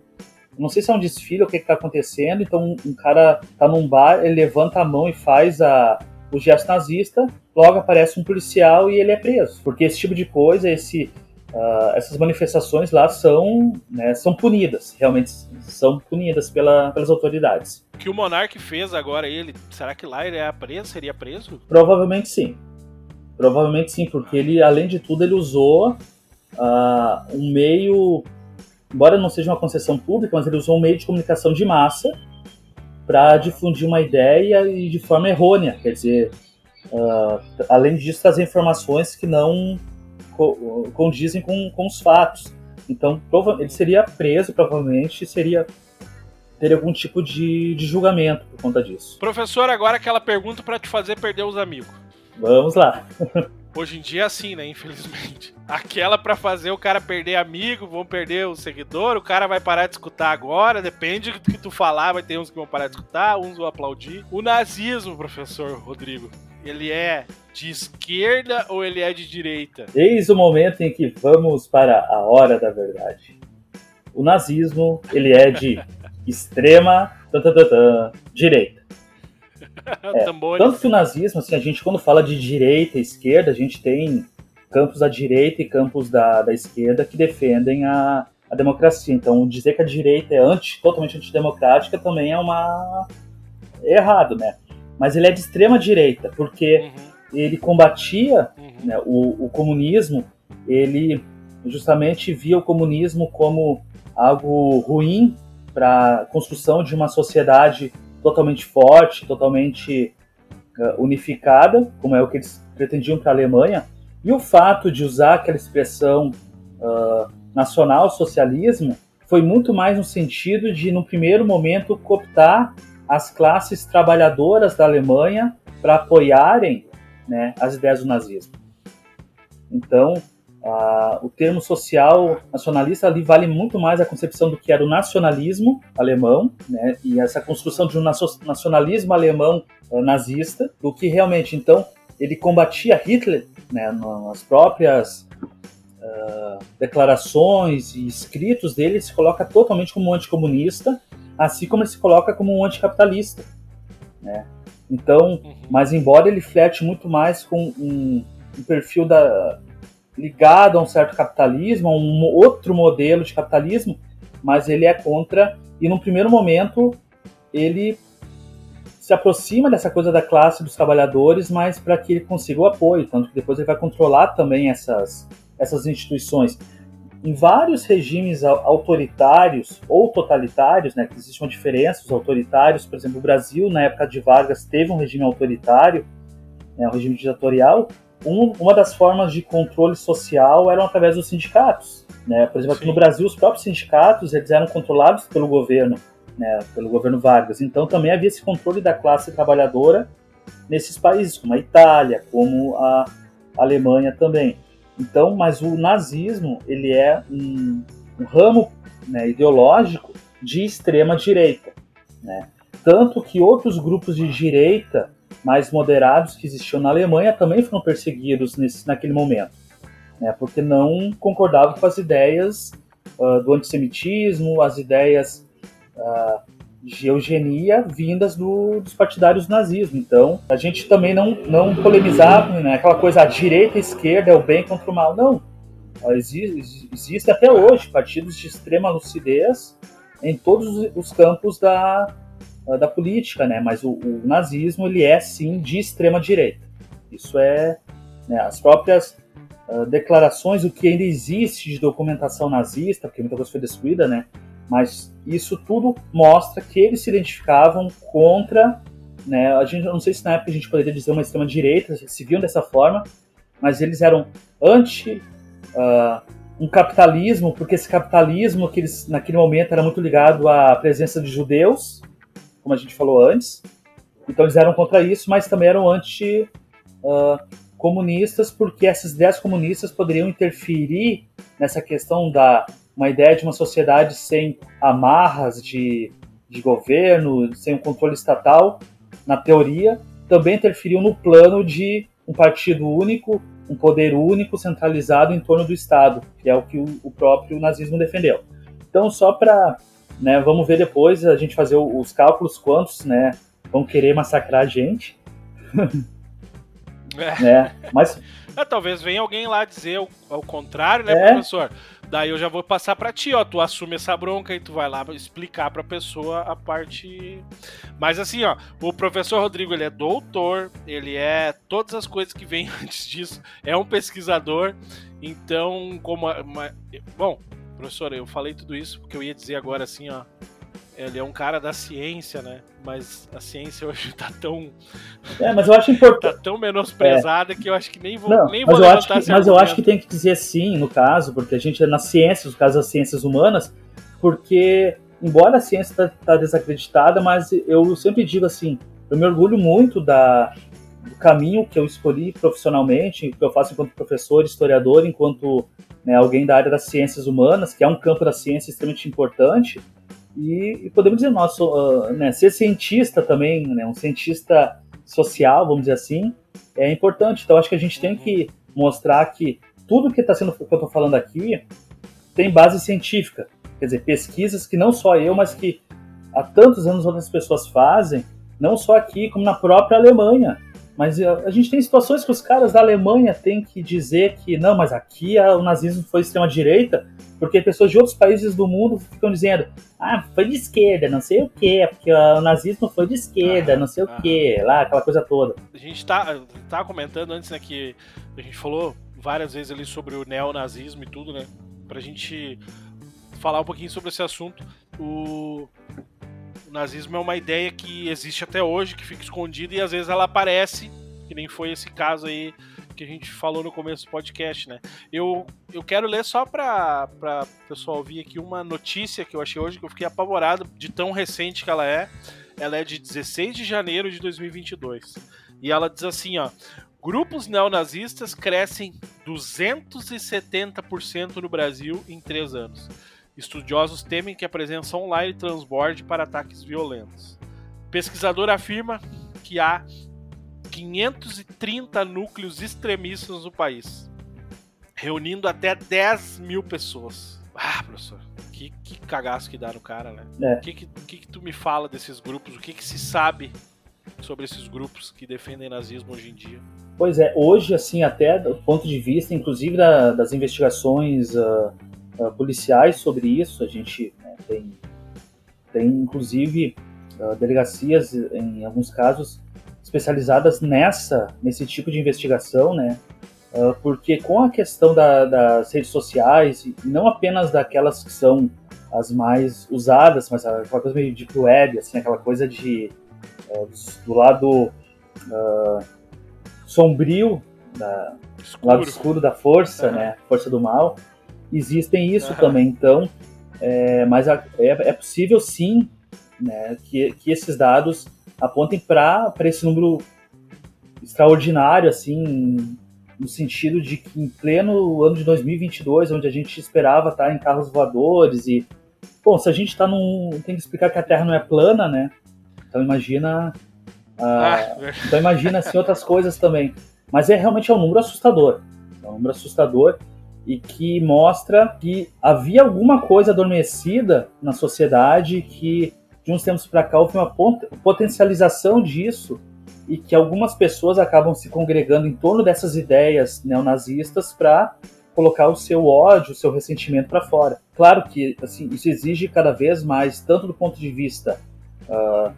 não sei se é um desfile ou o que está acontecendo, então um cara tá num bar, ele levanta a mão e faz a, o gesto nazista, logo aparece um policial e ele é preso. Porque esse tipo de coisa, esse, uh, essas manifestações lá são, né, são punidas, realmente são punidas pela, pelas autoridades. O que o Monark fez agora, ele, será que lá ele é preso, seria preso? Provavelmente sim. Provavelmente sim, porque ele, além de tudo, ele usou uh, um meio embora não seja uma concessão pública, mas ele usou um meio de comunicação de massa para difundir uma ideia e de forma errônea, quer dizer, uh, além disso trazer informações que não co condizem com, com os fatos. Então, ele seria preso, provavelmente, seria ter algum tipo de, de julgamento por conta disso. Professor, agora aquela pergunta para te fazer perder os amigos. Vamos lá. Hoje em dia é assim, né? Infelizmente. Aquela para fazer o cara perder amigo, vão perder o seguidor, o cara vai parar de escutar agora, depende do que tu falar, vai ter uns que vão parar de escutar, uns vão aplaudir. O nazismo, professor Rodrigo, ele é de esquerda ou ele é de direita? Eis o momento em que vamos para a hora da verdade. O nazismo, ele é de extrema direita. É, tanto que o nazismo, assim, a gente quando fala de direita e esquerda, a gente tem campos da direita e campos da, da esquerda que defendem a, a democracia. Então, dizer que a direita é anti, totalmente antidemocrática também é uma é errado, né? Mas ele é de extrema direita, porque uhum. ele combatia uhum. né, o, o comunismo, ele justamente via o comunismo como algo ruim para a construção de uma sociedade totalmente forte, totalmente uh, unificada, como é o que eles pretendiam para a Alemanha, e o fato de usar aquela expressão uh, nacional-socialismo foi muito mais no sentido de, no primeiro momento, cooptar as classes trabalhadoras da Alemanha para apoiarem né, as ideias do nazismo. Então, Uh, o termo social nacionalista ali vale muito mais a concepção do que era o nacionalismo alemão, né, e essa construção de um nacionalismo alemão uh, nazista, do que realmente, então, ele combatia Hitler né, nas próprias uh, declarações e escritos dele, ele se coloca totalmente como um anticomunista, assim como ele se coloca como um anticapitalista. Né? Então, uhum. mas embora ele flerte muito mais com um, um perfil da, ligado a um certo capitalismo, a um outro modelo de capitalismo, mas ele é contra, e num primeiro momento ele se aproxima dessa coisa da classe dos trabalhadores, mas para que ele consiga o apoio, tanto que depois ele vai controlar também essas, essas instituições. em vários regimes autoritários ou totalitários, né, que existe uma diferença, os autoritários, por exemplo, o Brasil, na época de Vargas, teve um regime autoritário, né, um regime ditatorial, um, uma das formas de controle social eram através dos sindicatos. Né? Por exemplo, aqui no Brasil, os próprios sindicatos eles eram controlados pelo governo, né, pelo governo Vargas. Então também havia esse controle da classe trabalhadora nesses países, como a Itália, como a Alemanha também. Então, mas o nazismo ele é um, um ramo né, ideológico de extrema direita, né? Tanto que outros grupos de direita mais moderados que existiam na Alemanha também foram perseguidos nesse, naquele momento, né? Porque não concordavam com as ideias uh, do antissemitismo, as ideias uh, de eugenia vindas do, dos partidários do nazismo. Então, a gente também não, não polemizava né, aquela coisa, a direita e a esquerda é o bem contra o mal. Não. Existe, existe até hoje partidos de extrema lucidez em todos os campos da, da política, né? mas o, o nazismo ele é sim de extrema direita. Isso é né, as próprias uh, declarações, o que ainda existe de documentação nazista, porque muita coisa foi destruída, né? Mas isso tudo mostra que eles se identificavam contra, né, a gente não sei se na época a gente poderia dizer uma extrema direita, se viam dessa forma, mas eles eram anti uh, um capitalismo, porque esse capitalismo que eles naquele momento era muito ligado à presença de judeus, como a gente falou antes. Então eles eram contra isso, mas também eram anti uh, comunistas, porque essas ideias comunistas poderiam interferir nessa questão da uma ideia de uma sociedade sem amarras de, de governo, sem um controle estatal, na teoria, também interferiu no plano de um partido único, um poder único centralizado em torno do Estado, que é o que o, o próprio nazismo defendeu. Então, só para, né, vamos ver depois a gente fazer os cálculos quantos, né, vão querer massacrar a gente. É. né? Mas é, talvez venha alguém lá dizer o, o contrário, né, É. professor? Daí eu já vou passar pra ti, ó. Tu assume essa bronca e tu vai lá explicar pra pessoa a parte. Mas assim, ó, o professor Rodrigo ele é doutor, ele é todas as coisas que vêm antes disso, é um pesquisador. Então, como. Bom, professor, eu falei tudo isso porque eu ia dizer agora assim, ó. Ele é um cara da ciência, né? Mas a ciência hoje tá tão, É, mas eu acho importante. tá tão menosprezada que eu acho que nem vou, Não, nem vou mas, eu levantar acho que, mas eu acho que tem que dizer sim, no caso, porque a gente é nas ciências, no caso das ciências humanas, porque, embora a ciência está tá desacreditada, mas eu sempre digo assim, eu me orgulho muito da, do caminho que eu escolhi profissionalmente, que eu faço enquanto professor, historiador, enquanto né, alguém da área das ciências humanas, que é um campo da ciência extremamente importante, e, e podemos dizer, nosso, ah, né, ser cientista também, né, um cientista social, vamos dizer assim, é importante. Então acho que a gente tem que mostrar que tudo que está sendo que eu estou falando aqui tem base científica. Quer dizer, pesquisas que não só eu, mas que há tantos anos outras pessoas fazem, não só aqui, como na própria Alemanha. Mas eh, a gente tem situações que os caras da Alemanha têm que dizer que não, mas aqui a- o nazismo foi extrema-direita, porque pessoas de outros países do mundo ficam dizendo ah, foi de esquerda, não sei o quê, porque ah, o nazismo foi de esquerda, Aham, não sei o aham. quê, lá, aquela coisa toda. A gente tá, tá comentando antes, né, que a gente falou várias vezes ali sobre o neonazismo e tudo, né? Pra gente falar um pouquinho sobre esse assunto. O, o nazismo é uma ideia que existe até hoje, que fica escondida e às vezes ela aparece, que nem foi esse caso aí que a gente falou no começo do podcast, né? Eu, eu quero ler só pra, pra pessoal ouvir aqui uma notícia que eu achei hoje, que eu fiquei apavorado de tão recente que ela é. Ela é de 16 de janeiro de 2022. E ela diz assim, ó. Grupos neonazistas crescem 270% no Brasil em três anos. Estudiosos temem que a presença online transborde para ataques violentos. Pesquisador afirma que há 530 núcleos extremistas no país, reunindo até 10 mil pessoas. Ah, professor, que, que cagaço que dá no cara, né? É. O que que, que que tu me fala desses grupos? O que que se sabe sobre esses grupos que defendem nazismo hoje em dia? Pois é, hoje, assim, até do ponto de vista, inclusive, da- das investigações ah, ah, policiais sobre isso, a gente né, tem, tem, inclusive, ah, delegacias, em alguns casos, especializadas nessa, nesse tipo de investigação, né? uh, porque com a questão da, das redes sociais, e não apenas daquelas que são as mais usadas, mas aquela coisa meio deep web, assim, aquela coisa de uh, do lado uh, sombrio, da, lado escuro da força, uhum. né, força do mal, existem isso uhum. também. Então, é, mas é, é, possível sim, né, que, que esses dados apontem para esse número extraordinário, assim, no sentido de que em pleno ano de 2022, onde a gente esperava estar em carros voadores e bom, se a gente está num tem que explicar que a Terra não é plana, né? Então imagina ah, ah. então imagina assim outras coisas também. Mas é realmente é um número assustador, é um número assustador e que mostra que havia alguma coisa adormecida na sociedade que de uns tempos para cá houve uma potencialização disso e que algumas pessoas acabam se congregando em torno dessas ideias neonazistas para colocar o seu ódio, o seu ressentimento para fora. Claro que assim, isso exige cada vez mais, tanto do ponto de vista uh,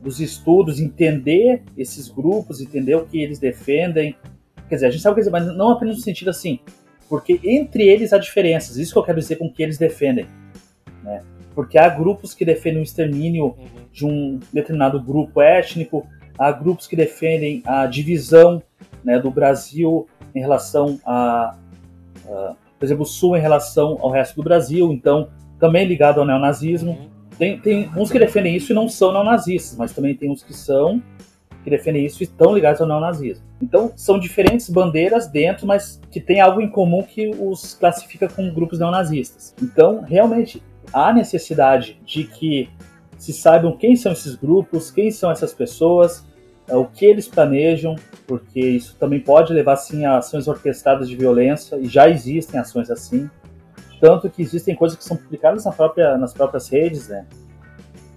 dos estudos, entender esses grupos, entender o que eles defendem. Quer dizer, a gente sabe o que dizer, mas não apenas no sentido assim, porque entre eles há diferenças. Isso que eu quero dizer com o que eles defendem. Né? Porque há grupos que defendem o extermínio uhum. de um determinado grupo étnico, há grupos que defendem a divisão né, do Brasil em relação a, a, por exemplo, o Sul em relação ao resto do Brasil, então também ligado ao neonazismo. Uhum. Tem, tem uns que defendem isso e não são neonazistas, mas também tem uns que são que defendem isso estão ligados ao neonazismo. Então são diferentes bandeiras dentro, mas que tem algo em comum que os classifica como grupos neonazistas. Então realmente há necessidade de que se saibam quem são esses grupos, quem são essas pessoas, é, o que eles planejam, porque isso também pode levar sim a ações orquestradas de violência e já existem ações assim, tanto que existem coisas que são publicadas na própria, nas próprias redes, né?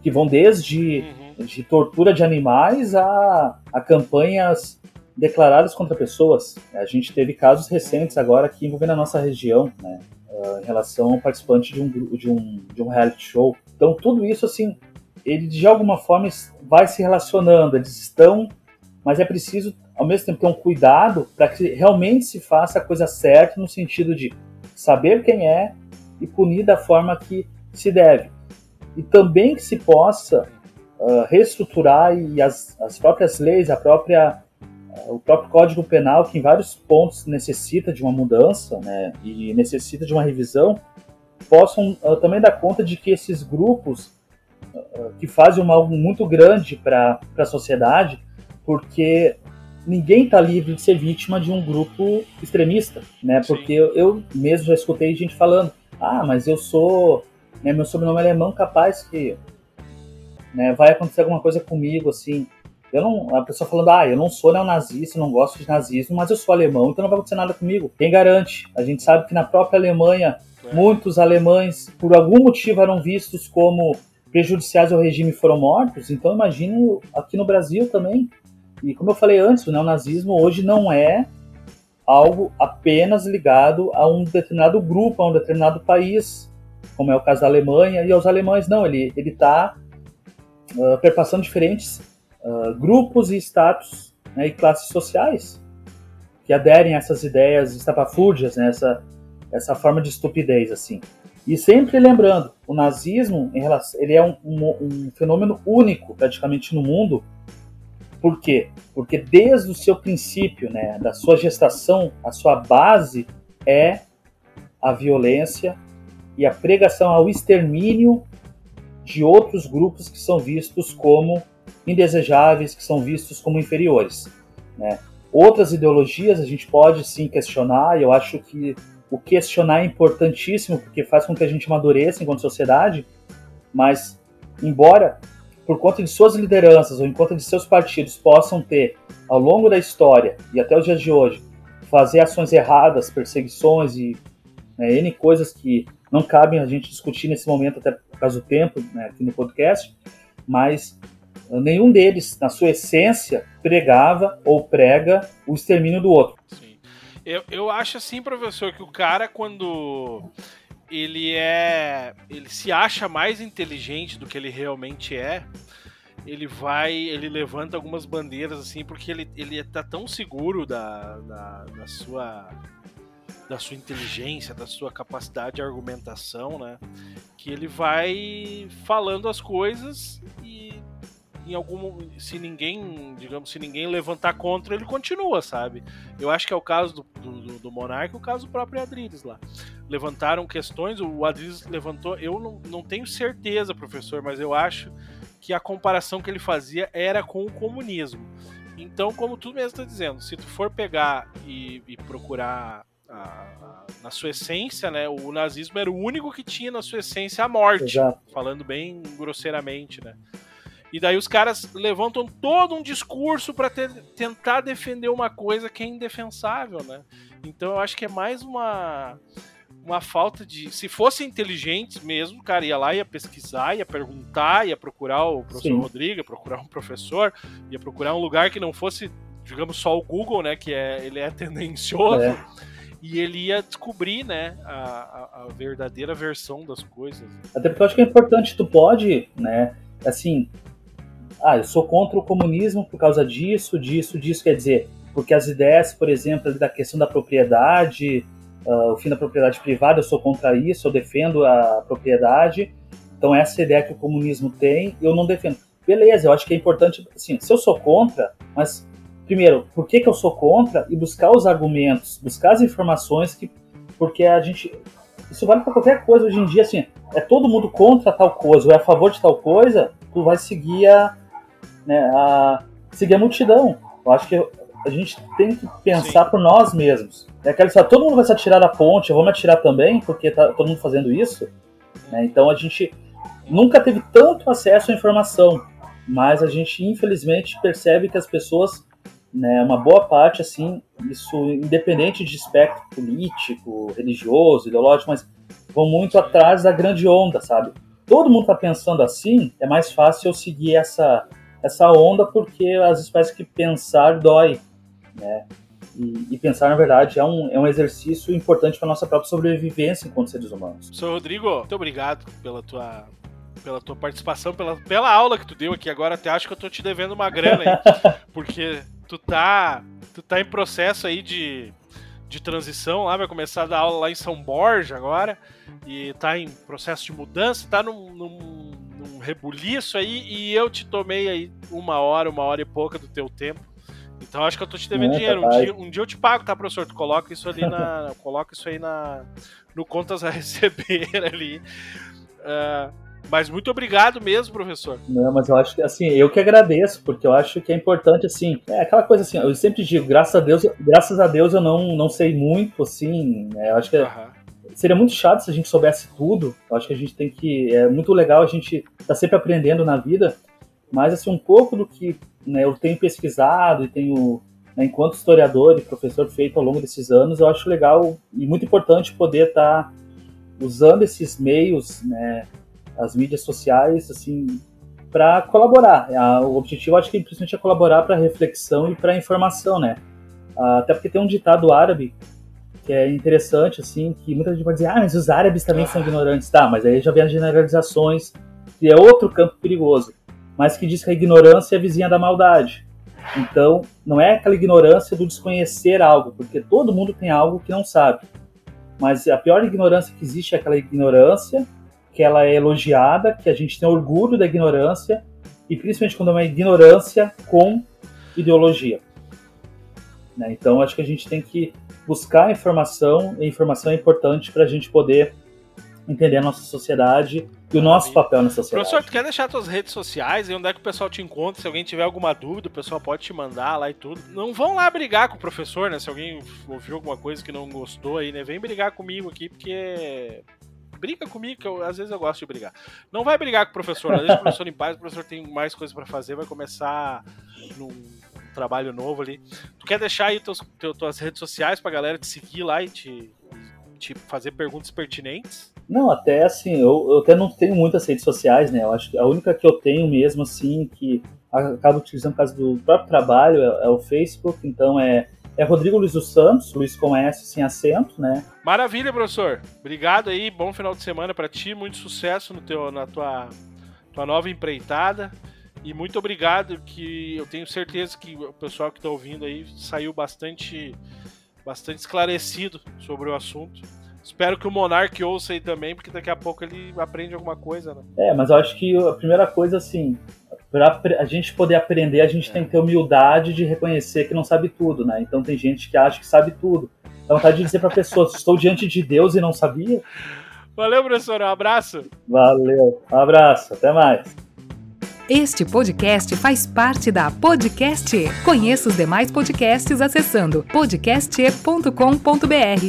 Que vão desde uhum. De tortura de animais a, a campanhas declaradas contra pessoas. A gente teve casos recentes agora aqui envolvendo a nossa região, né? Uh, em relação ao participante de um, de um, de um reality show. Então, tudo isso, assim, ele de alguma forma vai se relacionando, eles estão, mas é preciso ao mesmo tempo ter um cuidado para que realmente se faça a coisa certa no sentido de saber quem é e punir da forma que se deve. E também que se possa uh, reestruturar e as, as próprias leis, a própria uh, o próprio Código Penal, que em vários pontos necessita de uma mudança né, e necessita de uma revisão, possam uh, também dar conta de que esses grupos que fazem um mal muito grande para a sociedade, porque ninguém está livre de ser vítima de um grupo extremista, né? Porque eu, eu, mesmo já escutei gente falando, ah, mas eu sou, né, meu sobrenome é alemão, capaz que né, vai acontecer alguma coisa comigo, assim. Eu não, a pessoa falando, ah, eu não sou neonazista, não gosto de nazismo, mas eu sou alemão, então não vai acontecer nada comigo. Quem garante? A gente sabe que na própria Alemanha, é. muitos alemães, por algum motivo, eram vistos como prejudiciais ao regime foram mortos, então imagino aqui no Brasil também. E como eu falei antes, o neonazismo hoje não é algo apenas ligado a um determinado grupo, a um determinado país, como é o caso da Alemanha, e aos alemães não, ele está uh, perpassando diferentes uh, grupos e status né, e classes sociais que aderem a essas ideias estapafúrdias, né, essa, essa forma de estupidez, assim. E sempre lembrando, o nazismo ele é um, um, um, fenômeno único praticamente no mundo. Por quê? Porque desde o seu princípio, né, da sua gestação, a sua base é a violência e a pregação ao extermínio de outros grupos que são vistos como indesejáveis, que são vistos como inferiores. Né? Outras ideologias a gente pode sim questionar, e eu acho que o questionar é importantíssimo, porque faz com que a gente amadureça enquanto sociedade, mas, embora por conta de suas lideranças ou conta de seus partidos possam ter, ao longo da história e até os dias de hoje, fazer ações erradas, perseguições e né, N coisas que não cabem a gente discutir nesse momento, até por causa do tempo, né, aqui no podcast, mas nenhum deles, na sua essência, pregava ou prega o extermínio do outro. Sim. Eu, eu acho assim, professor, que o cara, quando ele é. ele se acha mais inteligente do que ele realmente é, ele vai, ele levanta algumas bandeiras assim, porque ele, ele tá tão seguro da, da, da sua da sua inteligência, da sua capacidade de argumentação, né? Que ele vai falando as coisas e em algum se ninguém, digamos, se ninguém levantar contra, ele continua, sabe? Eu acho que é o caso do, do, do Monarca, o caso do próprio Adriles lá. Levantaram questões, o Adriles levantou, eu não, não tenho certeza, professor, mas eu acho que a comparação que ele fazia era com o comunismo. Então, como tu mesmo está dizendo, se tu for pegar e, e procurar a, na sua essência, né, o nazismo era o único que tinha na sua essência a morte, Exato. falando bem grosseiramente, né? E daí os caras levantam todo um discurso para tentar defender uma coisa que é indefensável, né? Então eu acho que é mais uma uma falta de. Se fosse inteligente mesmo, o cara ia lá, ia pesquisar, ia perguntar, ia procurar o professor Sim. Rodrigo, ia procurar um professor, ia procurar um lugar que não fosse, digamos, só o Google, né? Que é, ele é tendencioso. É. E ele ia descobrir, né, a, a, verdadeira versão das coisas. Até porque eu acho que é importante, tu pode, né, assim, ah, eu sou contra o comunismo por causa disso, disso, disso, quer dizer, porque as ideias, por exemplo, da questão da propriedade, ah, o fim da propriedade privada, eu sou contra isso, eu defendo a propriedade, então essa é ideia que o comunismo tem, eu não defendo. Beleza, eu acho que é importante, assim, se eu sou contra, mas, primeiro, por que, que eu sou contra? E buscar os argumentos, buscar as informações que, porque a gente, isso vale para qualquer coisa hoje em dia, assim, é todo mundo contra tal coisa ou é a favor de tal coisa, tu vai seguir a, né, a seguir a multidão. Eu acho que a gente tem que pensar por nós mesmos. É aquela história, todo mundo vai se atirar da ponte, eu vou me atirar também, porque tá todo mundo fazendo isso. né? Então a gente nunca teve tanto acesso à informação, mas a gente infelizmente percebe que as pessoas, né, uma boa parte, assim, isso independente de espectro político, religioso, ideológico, mas vão muito atrás da grande onda, sabe? Todo mundo tá pensando assim, é mais fácil eu seguir essa, essa onda porque vezes parece que pensar dói, né? E, e pensar, na verdade, é um, é um exercício importante para nossa própria sobrevivência enquanto seres humanos. Senhor Rodrigo, muito obrigado pela tua, pela tua participação, pela, pela aula que tu deu aqui. Agora até acho que eu tô te devendo uma grana aí, porque tu tá, tu tá em processo aí de, de transição lá, vai começar a dar aula lá em São Borja agora, e tá em processo de mudança, tá num, num, num rebuliço aí, e eu te tomei aí uma hora, uma hora e pouca do teu tempo. Então acho que eu tô te devendo Não, dinheiro. Um dia, um dia eu te pago, tá, professor? Tu coloca isso ali na. coloca isso aí na. No contas a receber ali. Ah, mas muito obrigado mesmo, professor. Não, mas eu acho que assim, eu que agradeço, porque eu acho que é importante assim, é aquela coisa assim, eu sempre digo, graças a Deus, graças a Deus eu não, não sei muito assim, né? Eu acho que Aham. seria muito chato se a gente soubesse tudo. Eu acho que a gente tem que é muito legal a gente tá sempre aprendendo na vida, mas assim um pouco do que né, eu tenho pesquisado e tenho né, enquanto historiador e professor feito ao longo desses anos, eu acho legal e muito importante poder estar usando esses meios, né, as mídias sociais, assim, para colaborar. O objetivo, acho que principalmente é colaborar para reflexão e para informação, né? Ah, Até porque tem um ditado árabe que é interessante, assim, que muita gente vai dizer, ah, mas os árabes também são ignorantes. Tá, mas aí já vem as generalizações, que é outro campo perigoso, mas que diz que a ignorância é vizinha da maldade. Então, não é aquela ignorância do desconhecer algo, porque todo mundo tem algo que não sabe. Mas a pior ignorância que existe é aquela ignorância que ela é elogiada, que a gente tem orgulho da ignorância, e principalmente quando é uma ignorância com ideologia. Né? Então, acho que a gente tem que buscar informação, e informação é importante para a gente poder entender a nossa sociedade e o nosso papel na sociedade. Professor, tu quer deixar tuas redes sociais e onde é que o pessoal te encontra? Se alguém tiver alguma dúvida, o pessoal pode te mandar lá e tudo. Não vão lá brigar com o professor, né? Se alguém ouviu alguma coisa que não gostou aí, né? Vem brigar comigo aqui, porque. Briga comigo, que eu- às vezes eu gosto de brigar. Não vai brigar com o professor, né? deixa o professor em paz, o professor tem mais coisa pra fazer, vai começar num trabalho novo ali. Tu quer deixar aí teus, teu- tuas redes sociais pra galera te seguir lá e te, te fazer perguntas pertinentes? Não, até assim, eu, eu até não tenho muitas redes sociais, né? Eu acho que a única que eu tenho mesmo, assim, que acabo utilizando por causa do próprio trabalho é, é o Facebook, então é, é Rodrigo Luiz dos Santos, Luiz com S sem acento, né? Maravilha, professor. Obrigado aí, bom final de semana pra ti, muito sucesso no teu, na tua, tua nova empreitada. E muito obrigado, que eu tenho certeza que o pessoal que está ouvindo aí saiu bastante, bastante esclarecido sobre o assunto. Espero que o Monark ouça aí também, porque daqui a pouco ele aprende alguma coisa, né? É, mas eu acho que a primeira coisa, assim, para a gente poder aprender, a gente é. tem que ter humildade de reconhecer que não sabe tudo, né? Então tem gente que acha que sabe tudo. Dá vontade de dizer para a pessoa, estou diante de Deus e não sabia. Valeu, professor, um abraço. Valeu, um abraço, até mais. Este podcast faz parte da Podcast. Conheça os demais podcasts acessando podcast.com.br.